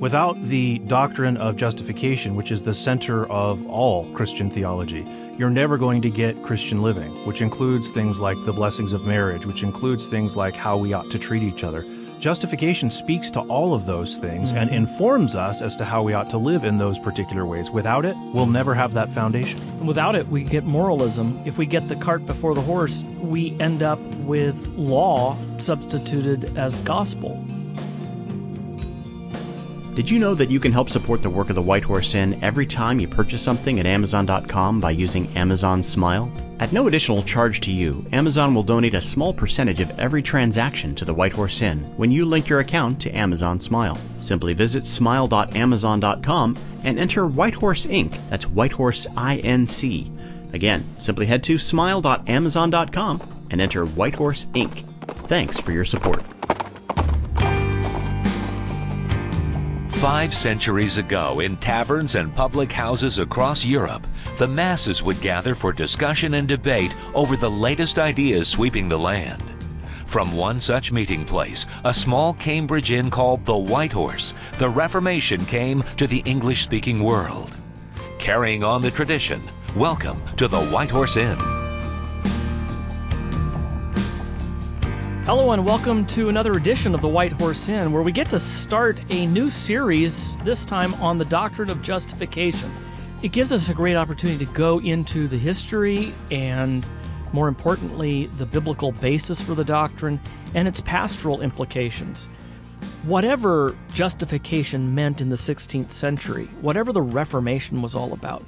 Without the doctrine of justification, which is the center of all Christian theology, you're never going to get Christian living, which includes things like the blessings of marriage, which includes things like how we ought to treat each other. Justification speaks to all of those things mm-hmm. and informs us as to how we ought to live in those particular ways. Without it, we'll never have that foundation. Without it, we get moralism. If we get the cart before the horse, we end up with law substituted as gospel. Did you know that you can help support the work of the White Horse Inn every time you purchase something at Amazon.com by using Amazon Smile? At no additional charge to you, Amazon will donate a small percentage of every transaction to the White Horse Inn when you link your account to Amazon Smile. Simply visit smile.amazon.com and enter White Horse Inc. That's White Horse I-N-C. Again, simply head to smile.amazon.com and enter White Horse Inc. Thanks for your support. Five centuries ago, in taverns and public houses across Europe, the masses would gather for discussion and debate over the latest ideas sweeping the land. From one such meeting place, a small Cambridge inn called the White Horse, the Reformation came to the English speaking world. Carrying on the tradition, welcome to the White Horse Inn. Hello, and welcome to another edition of the White Horse Inn, where we get to start a new series, this time on the doctrine of justification. It gives us a great opportunity to go into the history and, more importantly, the biblical basis for the doctrine and its pastoral implications. Whatever justification meant in the 16th century, whatever the Reformation was all about,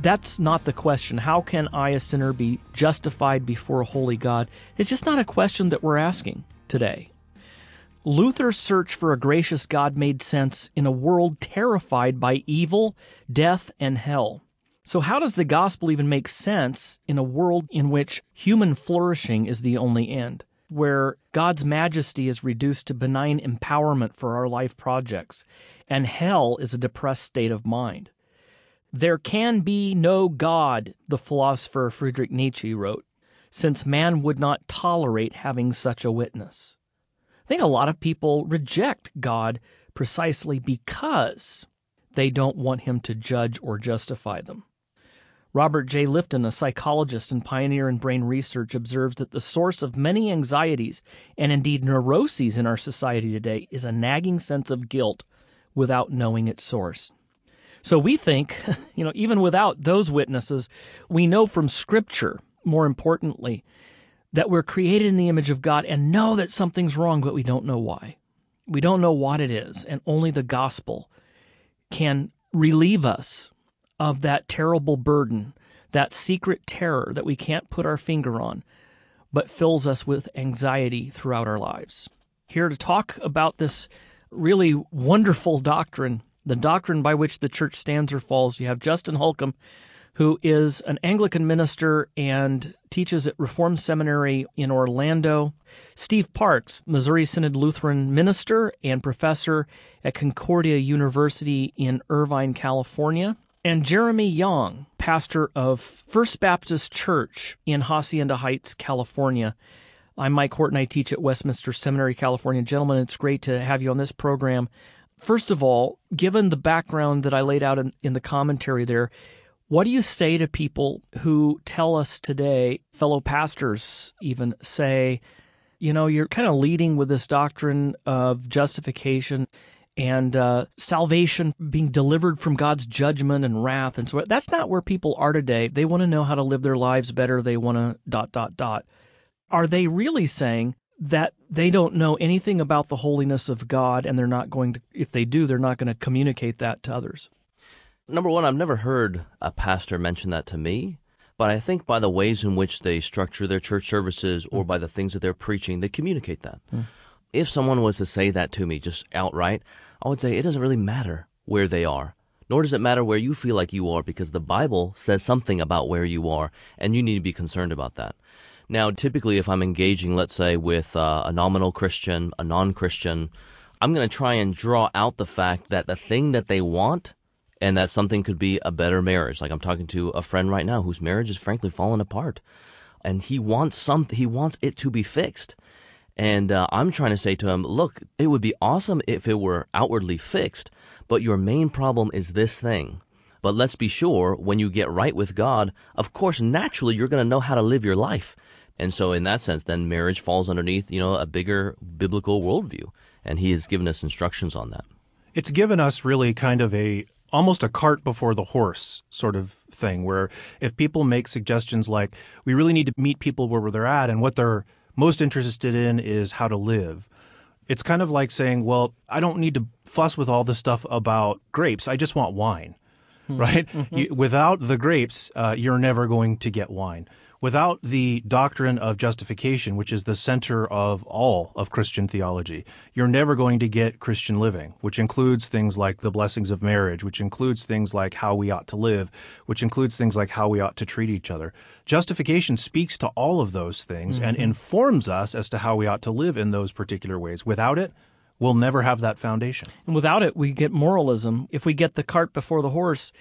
that's not the question. How can I, a sinner, be justified before a holy God? It's just not a question that we're asking today. Luther's search for a gracious God made sense in a world terrified by evil, death, and hell. So, how does the gospel even make sense in a world in which human flourishing is the only end, where God's majesty is reduced to benign empowerment for our life projects, and hell is a depressed state of mind? There can be no God, the philosopher Friedrich Nietzsche wrote, since man would not tolerate having such a witness. I think a lot of people reject God precisely because they don't want him to judge or justify them. Robert J. Lifton, a psychologist and pioneer in brain research, observes that the source of many anxieties and indeed neuroses in our society today is a nagging sense of guilt without knowing its source. So we think, you know, even without those witnesses, we know from Scripture, more importantly, that we're created in the image of God and know that something's wrong, but we don't know why. We don't know what it is, and only the gospel can relieve us of that terrible burden, that secret terror that we can't put our finger on, but fills us with anxiety throughout our lives. Here to talk about this really wonderful doctrine the doctrine by which the church stands or falls. You have Justin Holcomb, who is an Anglican minister and teaches at Reformed Seminary in Orlando. Steve Parks, Missouri Synod Lutheran minister and professor at Concordia University in Irvine, California. And Jeremy Young, pastor of First Baptist Church in Hacienda Heights, California. I'm Mike Horton. I teach at Westminster Seminary, California. Gentlemen, it's great to have you on this program. First of all, given the background that I laid out in, in the commentary there, what do you say to people who tell us today, fellow pastors even say, you know, you're kind of leading with this doctrine of justification and uh, salvation being delivered from God's judgment and wrath and so that's not where people are today. They want to know how to live their lives better. They want to dot dot dot. Are they really saying that they don't know anything about the holiness of God and they're not going to if they do they're not going to communicate that to others. Number 1, I've never heard a pastor mention that to me, but I think by the ways in which they structure their church services or mm. by the things that they're preaching, they communicate that. Mm. If someone was to say that to me just outright, I would say it doesn't really matter where they are. Nor does it matter where you feel like you are because the Bible says something about where you are and you need to be concerned about that. Now, typically, if I'm engaging, let's say, with uh, a nominal Christian, a non Christian, I'm going to try and draw out the fact that the thing that they want and that something could be a better marriage. Like I'm talking to a friend right now whose marriage is frankly falling apart. And he wants some he wants it to be fixed. And uh, I'm trying to say to him, look, it would be awesome if it were outwardly fixed, but your main problem is this thing. But let's be sure when you get right with God, of course, naturally, you're going to know how to live your life. And so, in that sense, then marriage falls underneath, you know, a bigger biblical worldview. And he has given us instructions on that. It's given us really kind of a almost a cart before the horse sort of thing, where if people make suggestions like, we really need to meet people where they're at and what they're most interested in is how to live. It's kind of like saying, well, I don't need to fuss with all this stuff about grapes. I just want wine, hmm. right? Mm-hmm. You, without the grapes, uh, you're never going to get wine without the doctrine of justification, which is the center of all of Christian theology, you're never going to get Christian living, which includes things like the blessings of marriage, which includes things like how we ought to live, which includes things like how we ought to treat each other. Justification speaks to all of those things mm-hmm. and informs us as to how we ought to live in those particular ways. Without it, we'll never have that foundation. And without it, we get moralism. If we get the cart before the horse,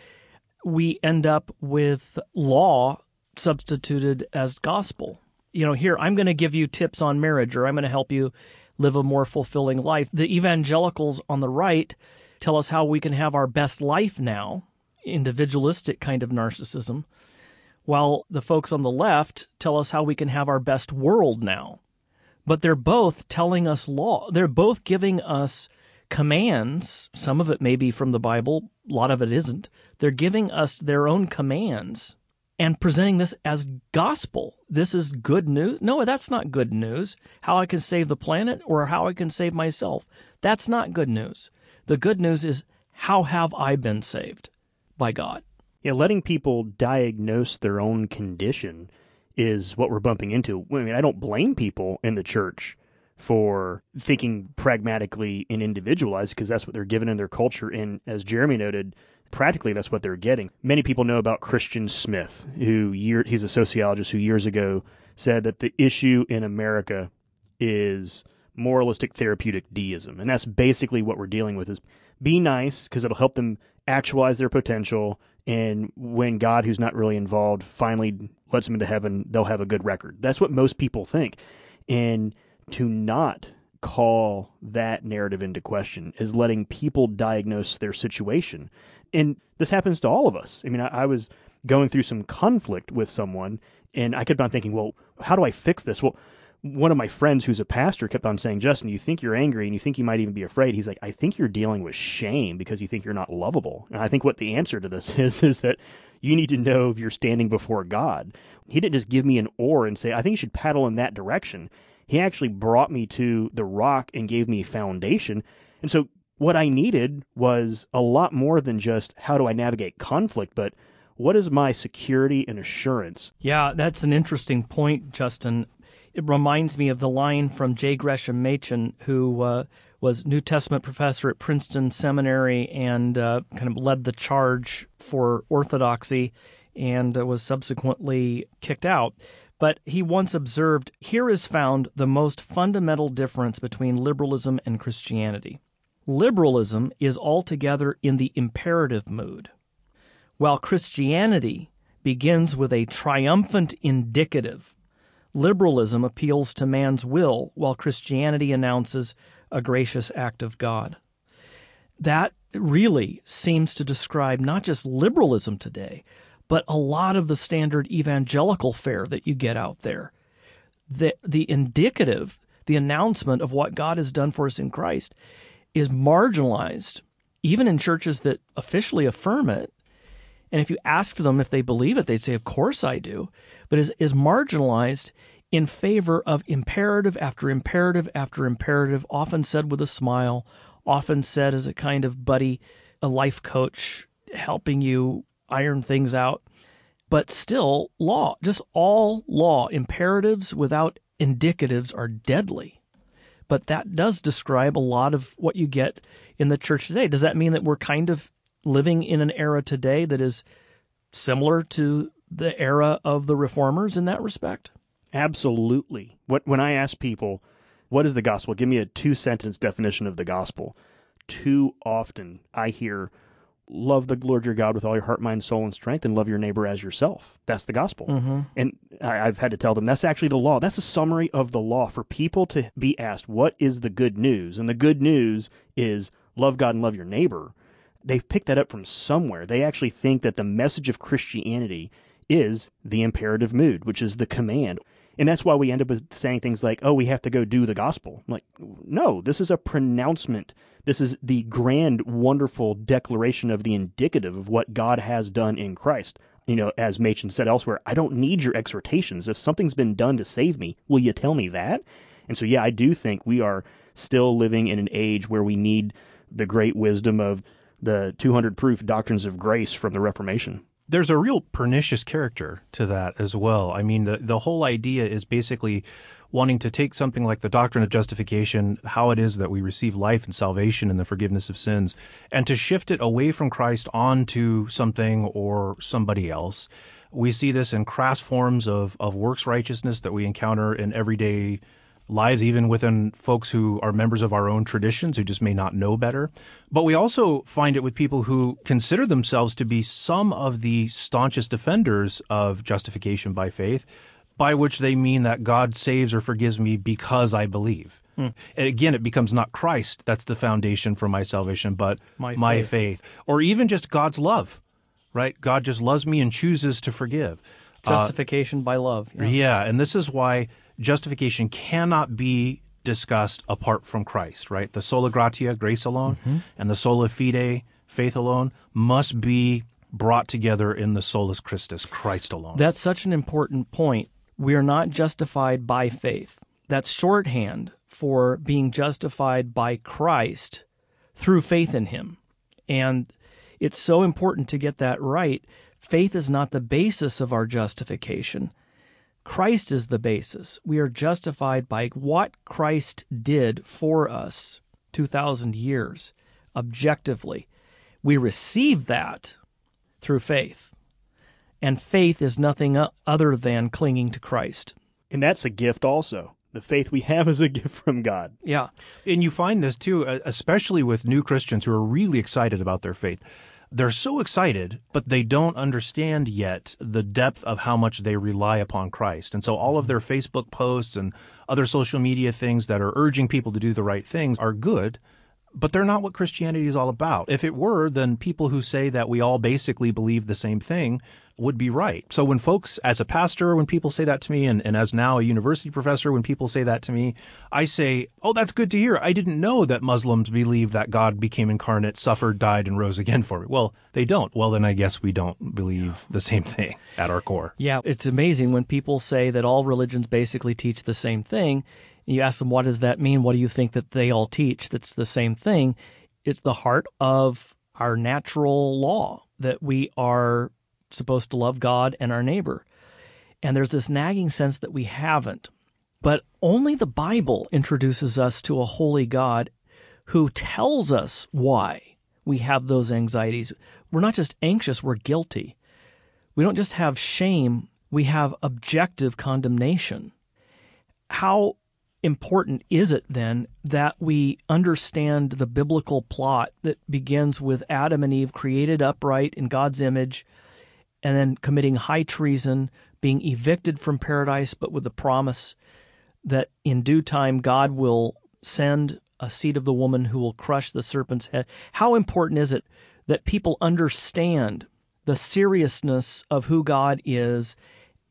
we end up with law substituted as gospel. You know, here, I'm going to give you tips on marriage or I'm going to help you live a more fulfilling life. The evangelicals on the right tell us how we can have our best life now, individualistic kind of narcissism, while the folks on the left tell us how we can have our best world now. But they're both telling us law. They're both giving us commands. Some of it may be from the Bible, a lot of it isn't. They're giving us their own commands and presenting this as gospel. This is good news. No, that's not good news. How I can save the planet or how I can save myself. That's not good news. The good news is how have I been saved by God? Yeah, letting people diagnose their own condition is what we're bumping into. I mean, I don't blame people in the church for thinking pragmatically and individualized because that's what they're given in their culture. And as Jeremy noted, practically that's what they're getting. Many people know about Christian Smith, who year, he's a sociologist who years ago said that the issue in America is moralistic therapeutic deism. And that's basically what we're dealing with is be nice because it'll help them actualize their potential and when God who's not really involved finally lets them into heaven, they'll have a good record. That's what most people think. And to not call that narrative into question is letting people diagnose their situation and this happens to all of us. I mean, I, I was going through some conflict with someone, and I kept on thinking, well, how do I fix this? Well, one of my friends who's a pastor kept on saying, Justin, you think you're angry and you think you might even be afraid. He's like, I think you're dealing with shame because you think you're not lovable. And I think what the answer to this is, is that you need to know if you're standing before God. He didn't just give me an oar and say, I think you should paddle in that direction. He actually brought me to the rock and gave me foundation. And so what I needed was a lot more than just how do I navigate conflict, but what is my security and assurance? Yeah, that's an interesting point, Justin. It reminds me of the line from J. Gresham Machen, who uh, was New Testament professor at Princeton Seminary and uh, kind of led the charge for orthodoxy and uh, was subsequently kicked out. But he once observed here is found the most fundamental difference between liberalism and Christianity. Liberalism is altogether in the imperative mood, while Christianity begins with a triumphant indicative. Liberalism appeals to man's will, while Christianity announces a gracious act of God. That really seems to describe not just liberalism today, but a lot of the standard evangelical fare that you get out there. The, the indicative, the announcement of what God has done for us in Christ, is marginalized, even in churches that officially affirm it. And if you ask them if they believe it, they'd say, Of course I do. But is, is marginalized in favor of imperative after imperative after imperative, often said with a smile, often said as a kind of buddy, a life coach helping you iron things out. But still, law, just all law, imperatives without indicatives are deadly but that does describe a lot of what you get in the church today. Does that mean that we're kind of living in an era today that is similar to the era of the reformers in that respect? Absolutely. What when I ask people, what is the gospel? Give me a two sentence definition of the gospel. Too often I hear love the Lord your God with all your heart, mind, soul, and strength, and love your neighbor as yourself. That's the gospel. Mm-hmm. And I, I've had to tell them that's actually the law. That's a summary of the law for people to be asked, what is the good news? And the good news is love God and love your neighbor. They've picked that up from somewhere. They actually think that the message of Christianity is the imperative mood, which is the command. And that's why we end up with saying things like, oh, we have to go do the gospel. I'm like, no, this is a pronouncement. This is the grand, wonderful declaration of the indicative of what God has done in Christ. You know, as Machen said elsewhere, I don't need your exhortations. If something's been done to save me, will you tell me that? And so, yeah, I do think we are still living in an age where we need the great wisdom of the 200 proof doctrines of grace from the Reformation there's a real pernicious character to that as well. I mean, the, the whole idea is basically wanting to take something like the doctrine of justification, how it is that we receive life and salvation and the forgiveness of sins, and to shift it away from Christ onto something or somebody else. We see this in crass forms of, of works righteousness that we encounter in everyday lives, even within folks who are members of our own traditions who just may not know better. But we also find it with people who consider themselves to be some of the staunchest defenders of justification by faith, by which they mean that God saves or forgives me because I believe. Hmm. And again, it becomes not Christ that's the foundation for my salvation, but my, my faith. faith. Or even just God's love, right? God just loves me and chooses to forgive. Justification uh, by love. Yeah. yeah, and this is why justification cannot be discussed apart from Christ, right? The sola gratia, grace alone, mm-hmm. and the sola fide, faith alone, must be brought together in the solus Christus, Christ alone. That's such an important point. We are not justified by faith. That's shorthand for being justified by Christ through faith in Him. And it's so important to get that right. Faith is not the basis of our justification. Christ is the basis. We are justified by what Christ did for us 2,000 years, objectively. We receive that through faith. And faith is nothing other than clinging to Christ. And that's a gift also. The faith we have is a gift from God. Yeah. And you find this too, especially with new Christians who are really excited about their faith they're so excited, but they don't understand yet the depth of how much they rely upon Christ. And so all of their Facebook posts and other social media things that are urging people to do the right things are good, but they're not what Christianity is all about. If it were, then people who say that we all basically believe the same thing would be right. So when folks, as a pastor, when people say that to me, and, and as now a university professor, when people say that to me, I say, oh, that's good to hear. I didn't know that Muslims believe that God became incarnate, suffered, died, and rose again for me. Well, they don't. Well, then I guess we don't believe the same thing at our core. Yeah, it's amazing when people say that all religions basically teach the same thing. You ask them, what does that mean? What do you think that they all teach that's the same thing? It's the heart of our natural law that we are supposed to love God and our neighbor. And there's this nagging sense that we haven't. But only the Bible introduces us to a holy God who tells us why we have those anxieties. We're not just anxious, we're guilty. We don't just have shame, we have objective condemnation. How important is it then that we understand the biblical plot that begins with Adam and Eve created upright in God's image? and then committing high treason, being evicted from paradise, but with the promise that in due time God will send a seed of the woman who will crush the serpent's head. How important is it that people understand the seriousness of who God is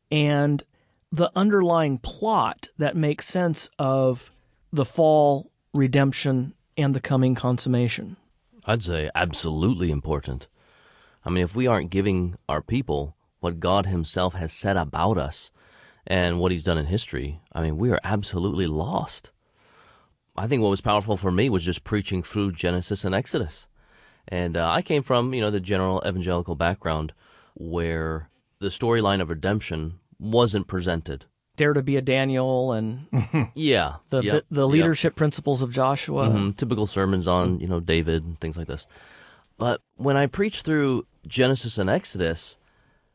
and the underlying plot that makes sense of the fall, redemption, and the coming consummation? I'd say absolutely important. I mean, if we aren't giving our people what God Himself has said about us and what He's done in history, I mean, we are absolutely lost. I think what was powerful for me was just preaching through Genesis and Exodus. And uh, I came from, you know, the general evangelical background where the storyline of redemption wasn't presented. Dare to be a Daniel and yeah, the yep, the, the, leadership yep. principles of Joshua. Mm-hmm. Typical sermons on you know David and things like this. But when I preach through Genesis and Exodus,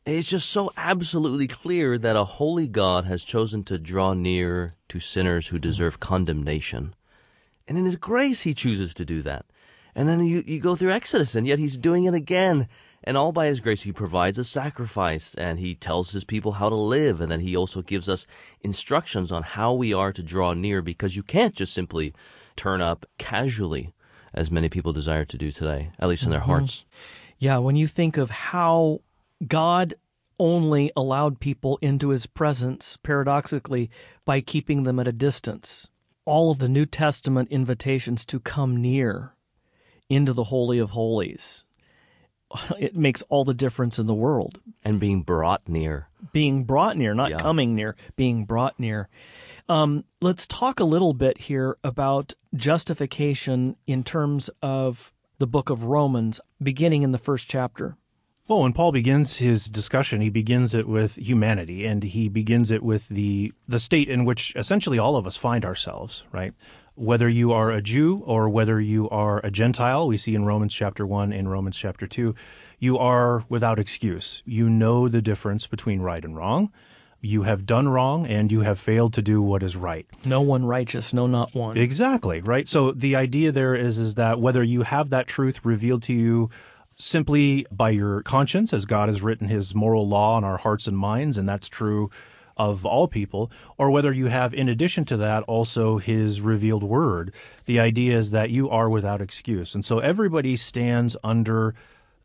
it's just so absolutely clear that a holy God has chosen to draw near to sinners who deserve condemnation. And in His grace, He chooses to do that. And then you, you go through Exodus, and yet he's doing it again. And all by his grace, he provides a sacrifice and he tells his people how to live. And then he also gives us instructions on how we are to draw near because you can't just simply turn up casually as many people desire to do today, at least in their mm-hmm. hearts. Yeah, when you think of how God only allowed people into his presence, paradoxically, by keeping them at a distance. All of the New Testament invitations to come near into the Holy of Holies. It makes all the difference in the world. And being brought near. Being brought near, not Yeah. coming near, being brought near. Um, let's talk a little bit here about justification in terms of the book of Romans, beginning in the first chapter. Well, when Paul begins his discussion, he begins it with humanity, and he begins it with the the state in which essentially all of us find ourselves, right? Whether you are a Jew or whether you are a Gentile, we see in Romans chapter one and Romans chapter two, you are without excuse. You know the difference between right and wrong. You have done wrong, and you have failed to do what is right. No one righteous, no, not one. Exactly, right? So the idea there is is that whether you have that truth revealed to you simply by your conscience as God has written his moral law on our hearts and minds and that's true of all people or whether you have in addition to that also his revealed word the idea is that you are without excuse and so everybody stands under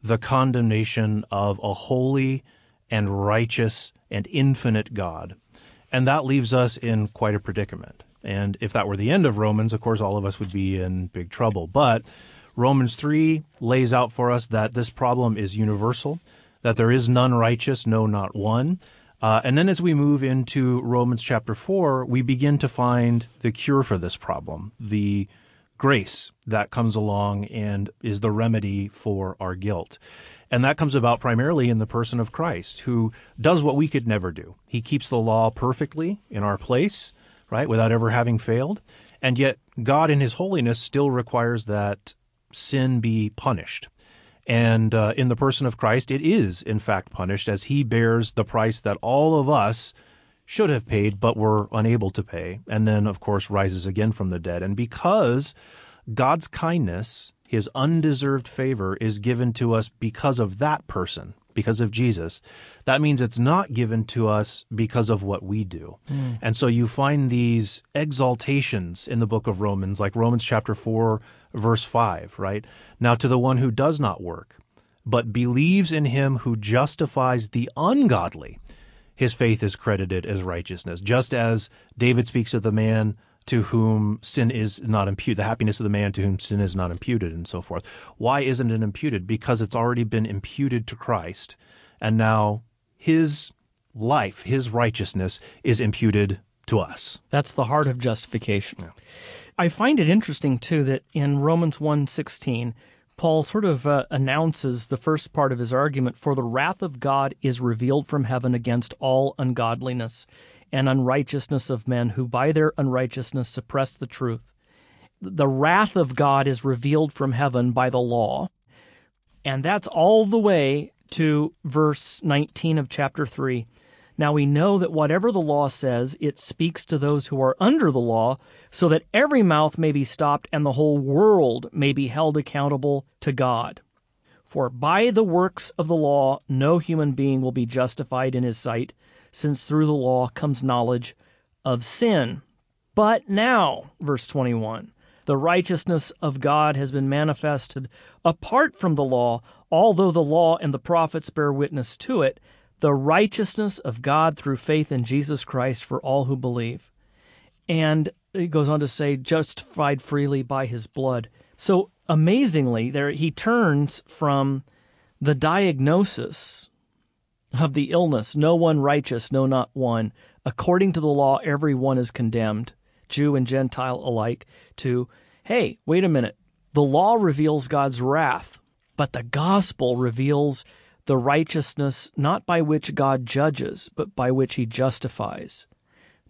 the condemnation of a holy and righteous and infinite God and that leaves us in quite a predicament. And if that were the end of Romans, of course, all of us would be in big trouble. But Romans 3 lays out for us that this problem is universal, that there is none righteous, no, not one. Uh, and then as we move into Romans chapter 4, we begin to find the cure for this problem, the grace that comes along and is the remedy for our guilt. And that comes about primarily in the person of Christ, who does what we could never do. He keeps the law perfectly in our place, right, without ever having failed. And yet, God in His holiness still requires that sin be punished. And uh, in the person of Christ, it is, in fact, punished as He bears the price that all of us should have paid but were unable to pay. And then, of course, rises again from the dead. And because God's kindness, His undeserved favor, is given to us because of that person, because of Jesus, that means it's not given to us because of what we do. And so you find these exaltations in the book of Romans, like Romans chapter 4, verse 5, right? Now to the one who does not work, but believes in him who justifies the ungodly, his faith is credited as righteousness. Just as David speaks of the man to whom sin is not imputed, the happiness of the man to whom sin is not imputed, and so forth. Why isn't it imputed? Because it's already been imputed to Christ, and now his life, his righteousness, is imputed to us. That's the heart of justification. I find it interesting too that in Romans 1:16, Paul sort of uh, announces the first part of his argument for the wrath of God is revealed from heaven against all ungodliness and unrighteousness of men who by their unrighteousness suppress the truth. The wrath of God is revealed from heaven by the law. And that's all the way to verse 19 of chapter 3. Now we know that whatever the law says, it speaks to those who are under the law, so that every mouth may be stopped and the whole world may be held accountable to God. For by the works of the law, no human being will be justified in his sight, since through the law comes knowledge of sin. But now, verse 21, the righteousness of God has been manifested apart from the law, although the law and the prophets bear witness to it, the righteousness of God through faith in Jesus Christ for all who believe. And it goes on to say, justified freely by his blood. So amazingly, there he turns from the diagnosis of the illness, no one righteous, no, not one. According to the law, every one is condemned, Jew and Gentile alike, to, hey, wait a minute. The law reveals God's wrath, but the gospel reveals the righteousness not by which God judges, but by which he justifies,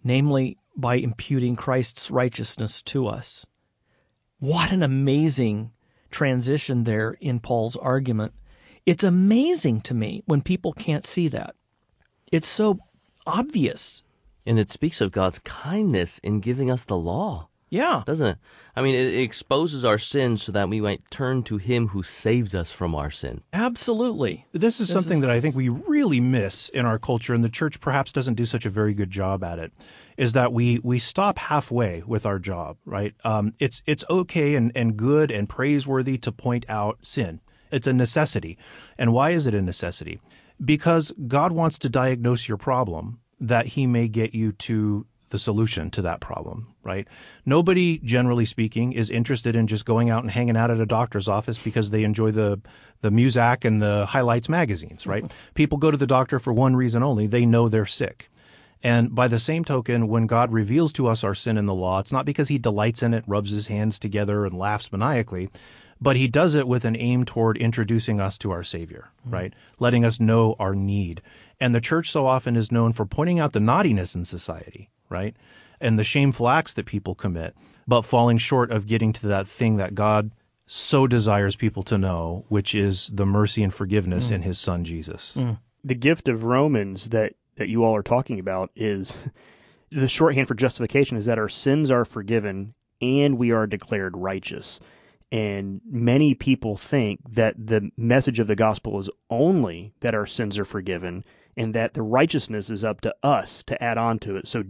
namely by imputing Christ's righteousness to us. What an amazing transition there in Paul's argument. It's amazing to me when people can't see that. It's so obvious. And it speaks of God's kindness in giving us the law. Yeah. doesn't it? I mean, it exposes our sins so that we might turn to Him who saves us from our sin. Absolutely. This is something that I think we really miss in our culture, and the church perhaps doesn't do such a very good job at it. Is that we we stop halfway with our job, right? Um, it's it's okay and, and good and praiseworthy to point out sin. It's a necessity, and why is it a necessity? Because God wants to diagnose your problem that He may get you to the solution to that problem, right? Nobody, generally speaking, is interested in just going out and hanging out at a doctor's office because they enjoy the the Muzak and the highlights magazines, right? People go to the doctor for one reason only: they know they're sick. And by the same token, when God reveals to us our sin in the law, it's not because he delights in it, rubs his hands together, and laughs maniacally, but he does it with an aim toward introducing us to our Savior, mm. right? Letting us know our need. And the church so often is known for pointing out the naughtiness in society, right? And the shameful acts that people commit, but falling short of getting to that thing that God so desires people to know, which is the mercy and forgiveness in mm. his son Jesus. Mm. the gift of Romans that that you all are talking about is the shorthand for justification is that our sins are forgiven and we are declared righteous. And many people think that the message of the gospel is only that our sins are forgiven and that the righteousness is up to us to add on to it. So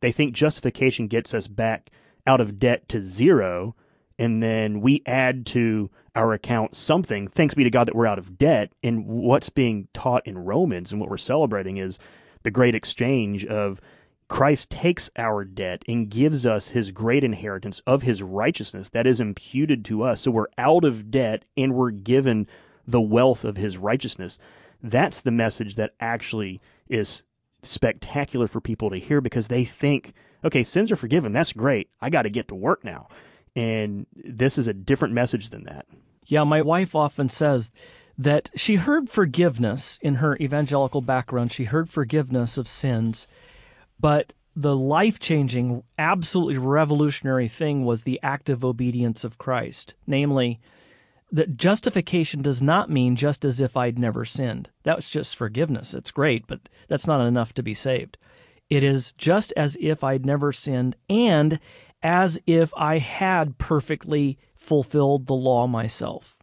they think justification gets us back out of debt to zero and then we add to our account something. Thanks be to God that we're out of debt. And what's being taught in Romans and what we're celebrating is the great exchange of Christ takes our debt and gives us his great inheritance of his righteousness that is imputed to us. So we're out of debt and we're given the wealth of his righteousness. That's the message that actually is spectacular for people to hear because they think, okay, sins are forgiven. That's great. I got to get to work now. And this is a different message than that. Yeah, my wife often says that she heard forgiveness in her evangelical background. She heard forgiveness of sins, but the life changing, absolutely revolutionary thing was the active obedience of Christ. Namely, that justification does not mean just as if I'd never sinned. That's just forgiveness. It's great, but that's not enough to be saved. It is just as if I'd never sinned and as if I had perfectly fulfilled the law myself.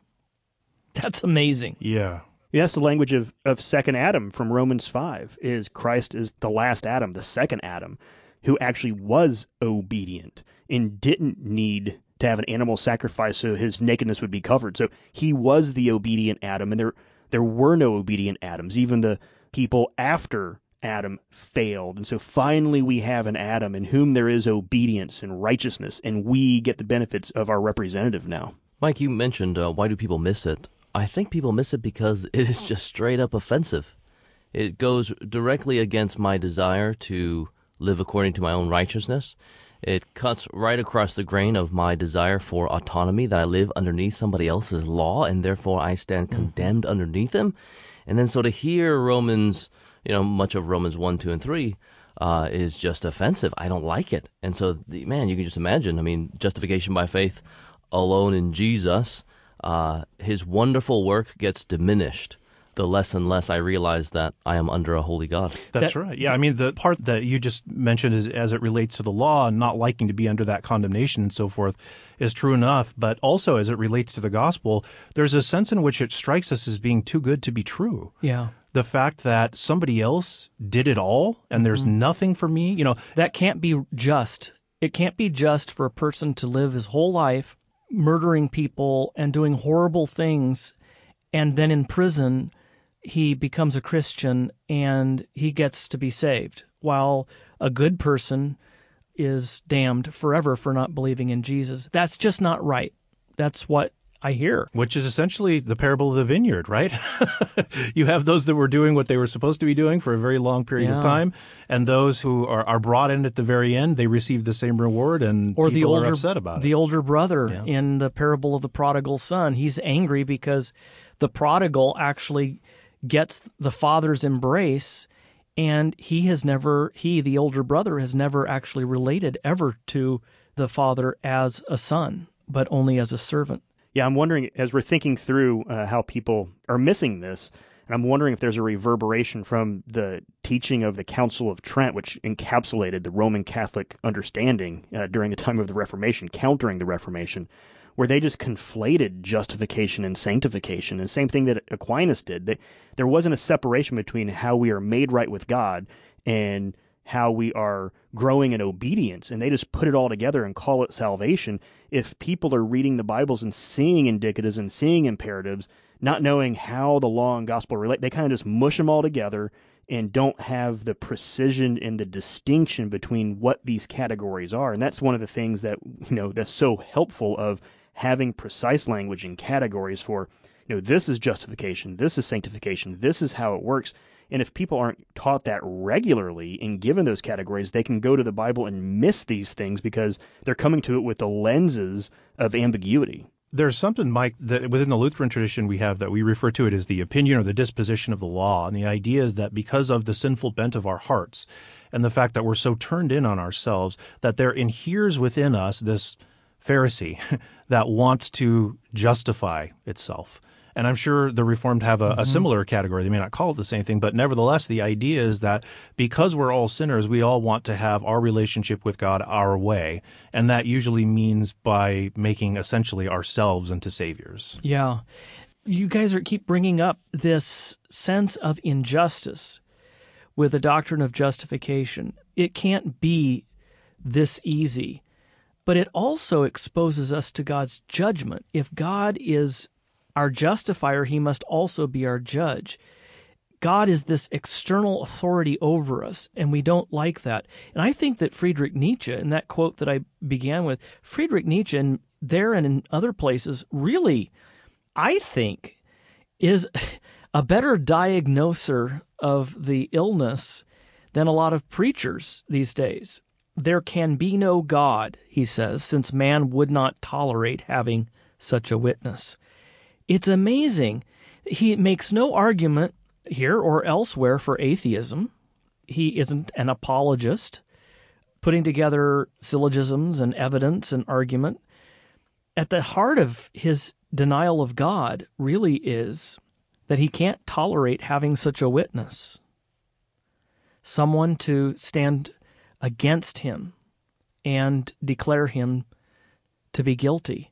That's amazing. Yeah. Yeah, that's the language of, of second Adam from Romans 5 is Christ is the last Adam, the second Adam, who actually was obedient and didn't need to have an animal sacrifice so his nakedness would be covered. So he was the obedient Adam, and there there were no obedient Adams. Even the people after Adam failed. And so finally we have an Adam in whom there is obedience and righteousness, and we get the benefits of our representative now. Mike, you mentioned uh, why do people miss it? I think people miss it because it is just straight up offensive. It goes directly against my desire to live according to my own righteousness. It cuts right across the grain of my desire for autonomy that I live underneath somebody else's law and therefore I stand condemned underneath them. And then so to hear Romans, you know, much of Romans 1, 2, and 3 uh, is just offensive. I don't like it. And so, the, man, you can just imagine. I mean, justification by faith alone in Jesus, uh, his wonderful work gets diminished the less and less I realize that I am under a holy God. That's That- right. Yeah, I mean the part that you just mentioned is as it relates to the law and not liking to be under that condemnation and so forth is true enough, but also as it relates to the gospel, there's a sense in which it strikes us as being too good to be true. Yeah. The fact that somebody else did it all and there's mm-hmm. nothing for me, you know, That can't be just. It can't be just for a person to live his whole life murdering people and doing horrible things, and then in prison, he becomes a Christian and he gets to be saved, while a good person is damned forever for not believing in Jesus. That's just not right. That's what I hear. which is essentially the parable of the vineyard, right? you have those that were doing what they were supposed to be doing for a very long period Yeah. of time, and those who are, are brought in at the very end, they receive the same reward, and or the older are upset about it. the older brother Yeah. in the parable of the prodigal son. He's angry because the prodigal actually gets the father's embrace and he has never he the older brother has never actually related ever to the father as a son but only as a servant. Yeah, I'm wondering as we're thinking through uh, how people are missing this, and I'm wondering if there's a reverberation from the teaching of the Council of Trent, which encapsulated the Roman Catholic understanding uh, during the time of the Reformation, countering the Reformation, where they just conflated justification and sanctification. And same thing that Aquinas did. That there wasn't a separation between how we are made right with God and how we are growing in obedience. And they just put it all together and call it salvation. If people are reading the Bibles and seeing indicatives and seeing imperatives, not knowing how the law and gospel relate, they kind of just mush them all together and don't have the precision and the distinction between what these categories are. And that's one of the things that, you know, that's so helpful of having precise language and categories for, you know, this is justification, this is sanctification, this is how it works. And if people aren't taught that regularly and given those categories, they can go to the Bible and miss these things because they're coming to it with the lenses of ambiguity. There's something, Mike, that within the Lutheran tradition we have that we refer to it as the opinion or the disposition of the law. And the idea is that because of the sinful bent of our hearts and the fact that we're so turned in on ourselves, that there inheres within us this Pharisee that wants to justify itself. And I'm sure the Reformed have a, mm-hmm. a, similar category. They may not call it the same thing, but nevertheless, the idea is that because we're all sinners, we all want to have our relationship with God our way. And that usually means by making essentially ourselves into saviors. Yeah. You guys are keep bringing up this sense of injustice with the doctrine of justification. It can't be this easy but it also exposes us to God's judgment. If God is our justifier, he must also be our judge. God is this external authority over us, and we don't like that. And I think that Friedrich Nietzsche, in that quote that I began with, Friedrich Nietzsche, and there and in other places, really, I think, is a better diagnoser of the illness than a lot of preachers these days. There can be no God, he says, since man would not tolerate having such a witness. It's amazing. He makes no argument here or elsewhere for atheism. He isn't an apologist, putting together syllogisms and evidence and argument. At the heart of his denial of God really is that he can't tolerate having such a witness, someone to stand against him and declare him to be guilty.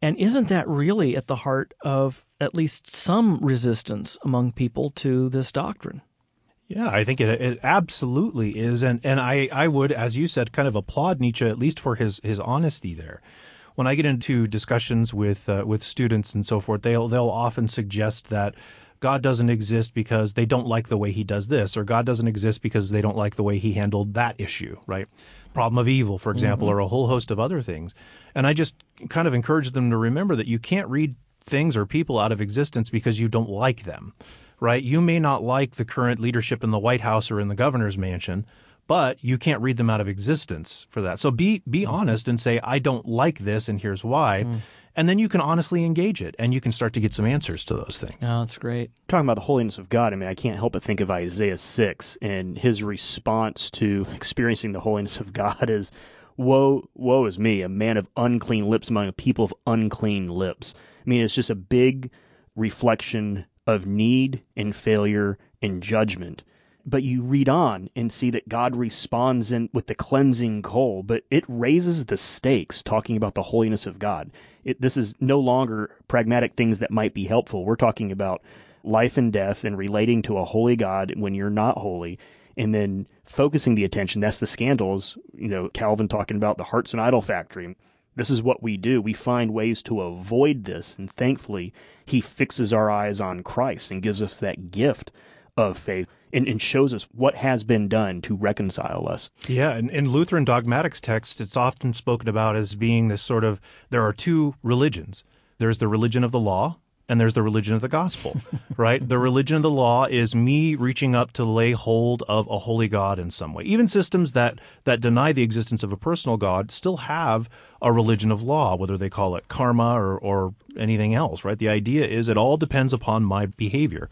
And isn't that really at the heart of at least some resistance among people to this doctrine? Yeah, I think it, it absolutely is. And, and I, I would, as you said, kind of applaud Nietzsche, at least for his, his honesty there. When I get into discussions with, uh, with students and so forth, they'll, they'll often suggest that God doesn't exist because they don't like the way he does this, or God doesn't exist because they don't like the way he handled that issue, right? Problem of evil, for example, mm-hmm. or a whole host of other things. And I just kind of encourage them to remember that you can't read things or people out of existence because you don't like them, right? You may not like the current leadership in the White House or in the governor's mansion, but you can't read them out of existence for that. So be be mm-hmm. honest and say I don't like this and here's why. Mm and then you can honestly engage it and you can start to get some answers to those things. Oh, that's great. Talking about the holiness of God, I mean, I can't help but think of Isaiah 6 and his response to experiencing the holiness of God is woe woe is me, a man of unclean lips among a people of unclean lips. I mean, it's just a big reflection of need and failure and judgment but you read on and see that God responds in with the cleansing coal, but it raises the stakes talking about the holiness of God. It, this is no longer pragmatic things that might be helpful. We're talking about life and death and relating to a holy God when you're not holy and then focusing the attention. That's the scandals, you know, Calvin talking about the hearts and idol factory. This is what we do. We find ways to avoid this. And thankfully, he fixes our eyes on Christ and gives us that gift of faith and, and shows us what has been done to reconcile us. Yeah, and in Lutheran dogmatics text, it's often spoken about as being this sort of there are two religions. There's the religion of the law, and there's the religion of the gospel, right? The religion of the law is me reaching up to lay hold of a holy God in some way. Even systems that, that deny the existence of a personal God still have a religion of law, whether they call it karma or, or anything else, right? The idea is it all depends upon my behavior.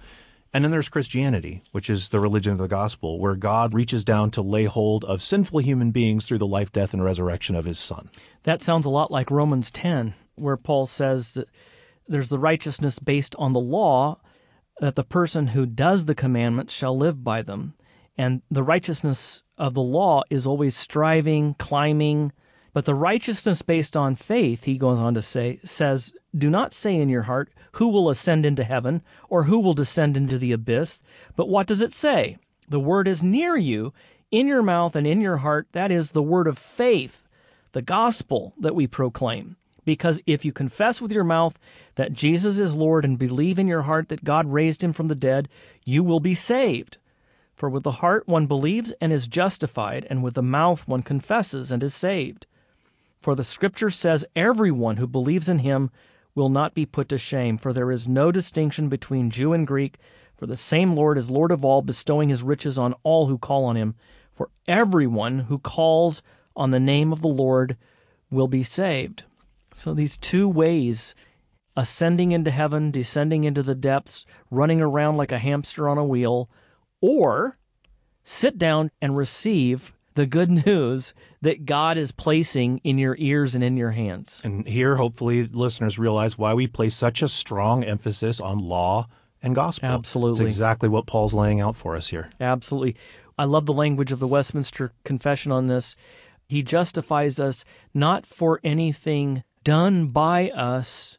And then there's Christianity, which is the religion of the gospel, where God reaches down to lay hold of sinful human beings through the life, death, and resurrection of his son. That sounds a lot like Romans 10, where Paul says that there's the righteousness based on the law, that the person who does the commandments shall live by them. And the righteousness of the law is always striving, climbing. But the righteousness based on faith, he goes on to say, says, Do not say in your heart, Who will ascend into heaven, or who will descend into the abyss? But what does it say? The word is near you, in your mouth and in your heart. That is the word of faith, the gospel that we proclaim. Because if you confess with your mouth that Jesus is Lord and believe in your heart that God raised him from the dead, you will be saved. For with the heart one believes and is justified, and with the mouth one confesses and is saved. For the Scripture says, Everyone who believes in him will not be put to shame, for there is no distinction between Jew and Greek, for the same Lord is Lord of all, bestowing his riches on all who call on him. For everyone who calls on the name of the Lord will be saved. So these two ways ascending into heaven, descending into the depths, running around like a hamster on a wheel, or sit down and receive the good news that God is placing in your ears and in your hands. And here, hopefully, listeners realize why we place such a strong emphasis on law and gospel. Absolutely. It's exactly what Paul's laying out for us here. Absolutely. I love the language of the Westminster Confession on this. He justifies us not for anything done by us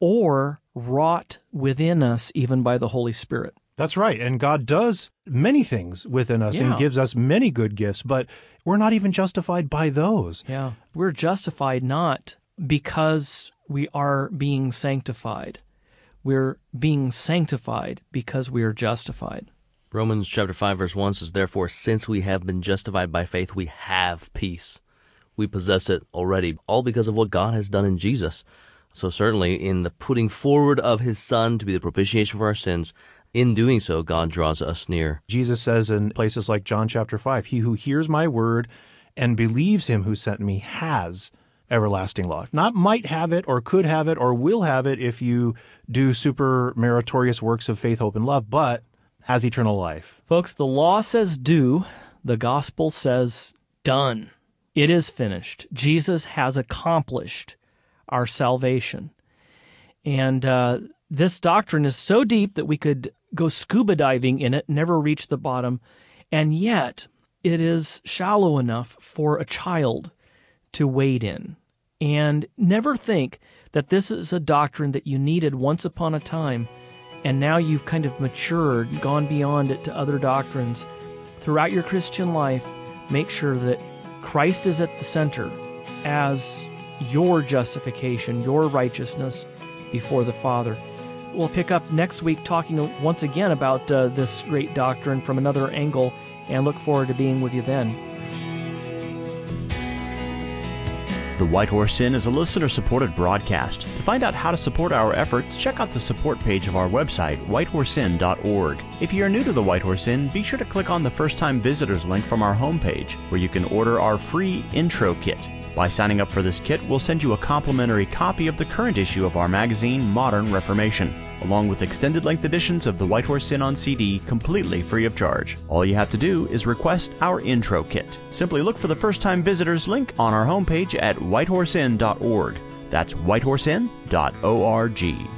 or wrought within us, even by the Holy Spirit. That's right. And God does many things within us Yeah. and gives us many good gifts, but we're not even justified by those. Yeah. We're justified not because we are being sanctified. We're being sanctified because we are justified. Romans chapter 5 verse 1 says therefore since we have been justified by faith we have peace. We possess it already all because of what God has done in Jesus. So certainly in the putting forward of his son to be the propitiation for our sins, in doing so God draws us near. Jesus says in places like John chapter 5, He who hears my word and believes him who sent me has everlasting life. Not might have it or could have it or will have it if you do super meritorious works of faith, hope, and love, but has eternal life. Folks, the law says do, the gospel says done. It is finished. Jesus has accomplished our salvation. And uh, this doctrine is so deep that we could go scuba diving in it, never reach the bottom, and yet it is shallow enough for a child to wade in. And never think that this is a doctrine that you needed once upon a time, and now you've kind of matured, gone beyond it to other doctrines. Throughout your Christian life, make sure that Christ is at the center as your justification, your righteousness before the Father. We'll pick up next week talking once again about uh, this great doctrine from another angle and look forward to being with you then. The White Horse Inn is a listener supported broadcast. To find out how to support our efforts, check out the support page of our website, whitehorseinn.org. If you are new to the White Horse Inn, be sure to click on the first time visitors link from our homepage, where you can order our free intro kit. By signing up for this kit, we'll send you a complimentary copy of the current issue of our magazine, Modern Reformation, along with extended length editions of The White Horse Inn on CD completely free of charge. All you have to do is request our intro kit. Simply look for the first time visitors link on our homepage at whitehorseinn.org. That's whitehorseinn.org.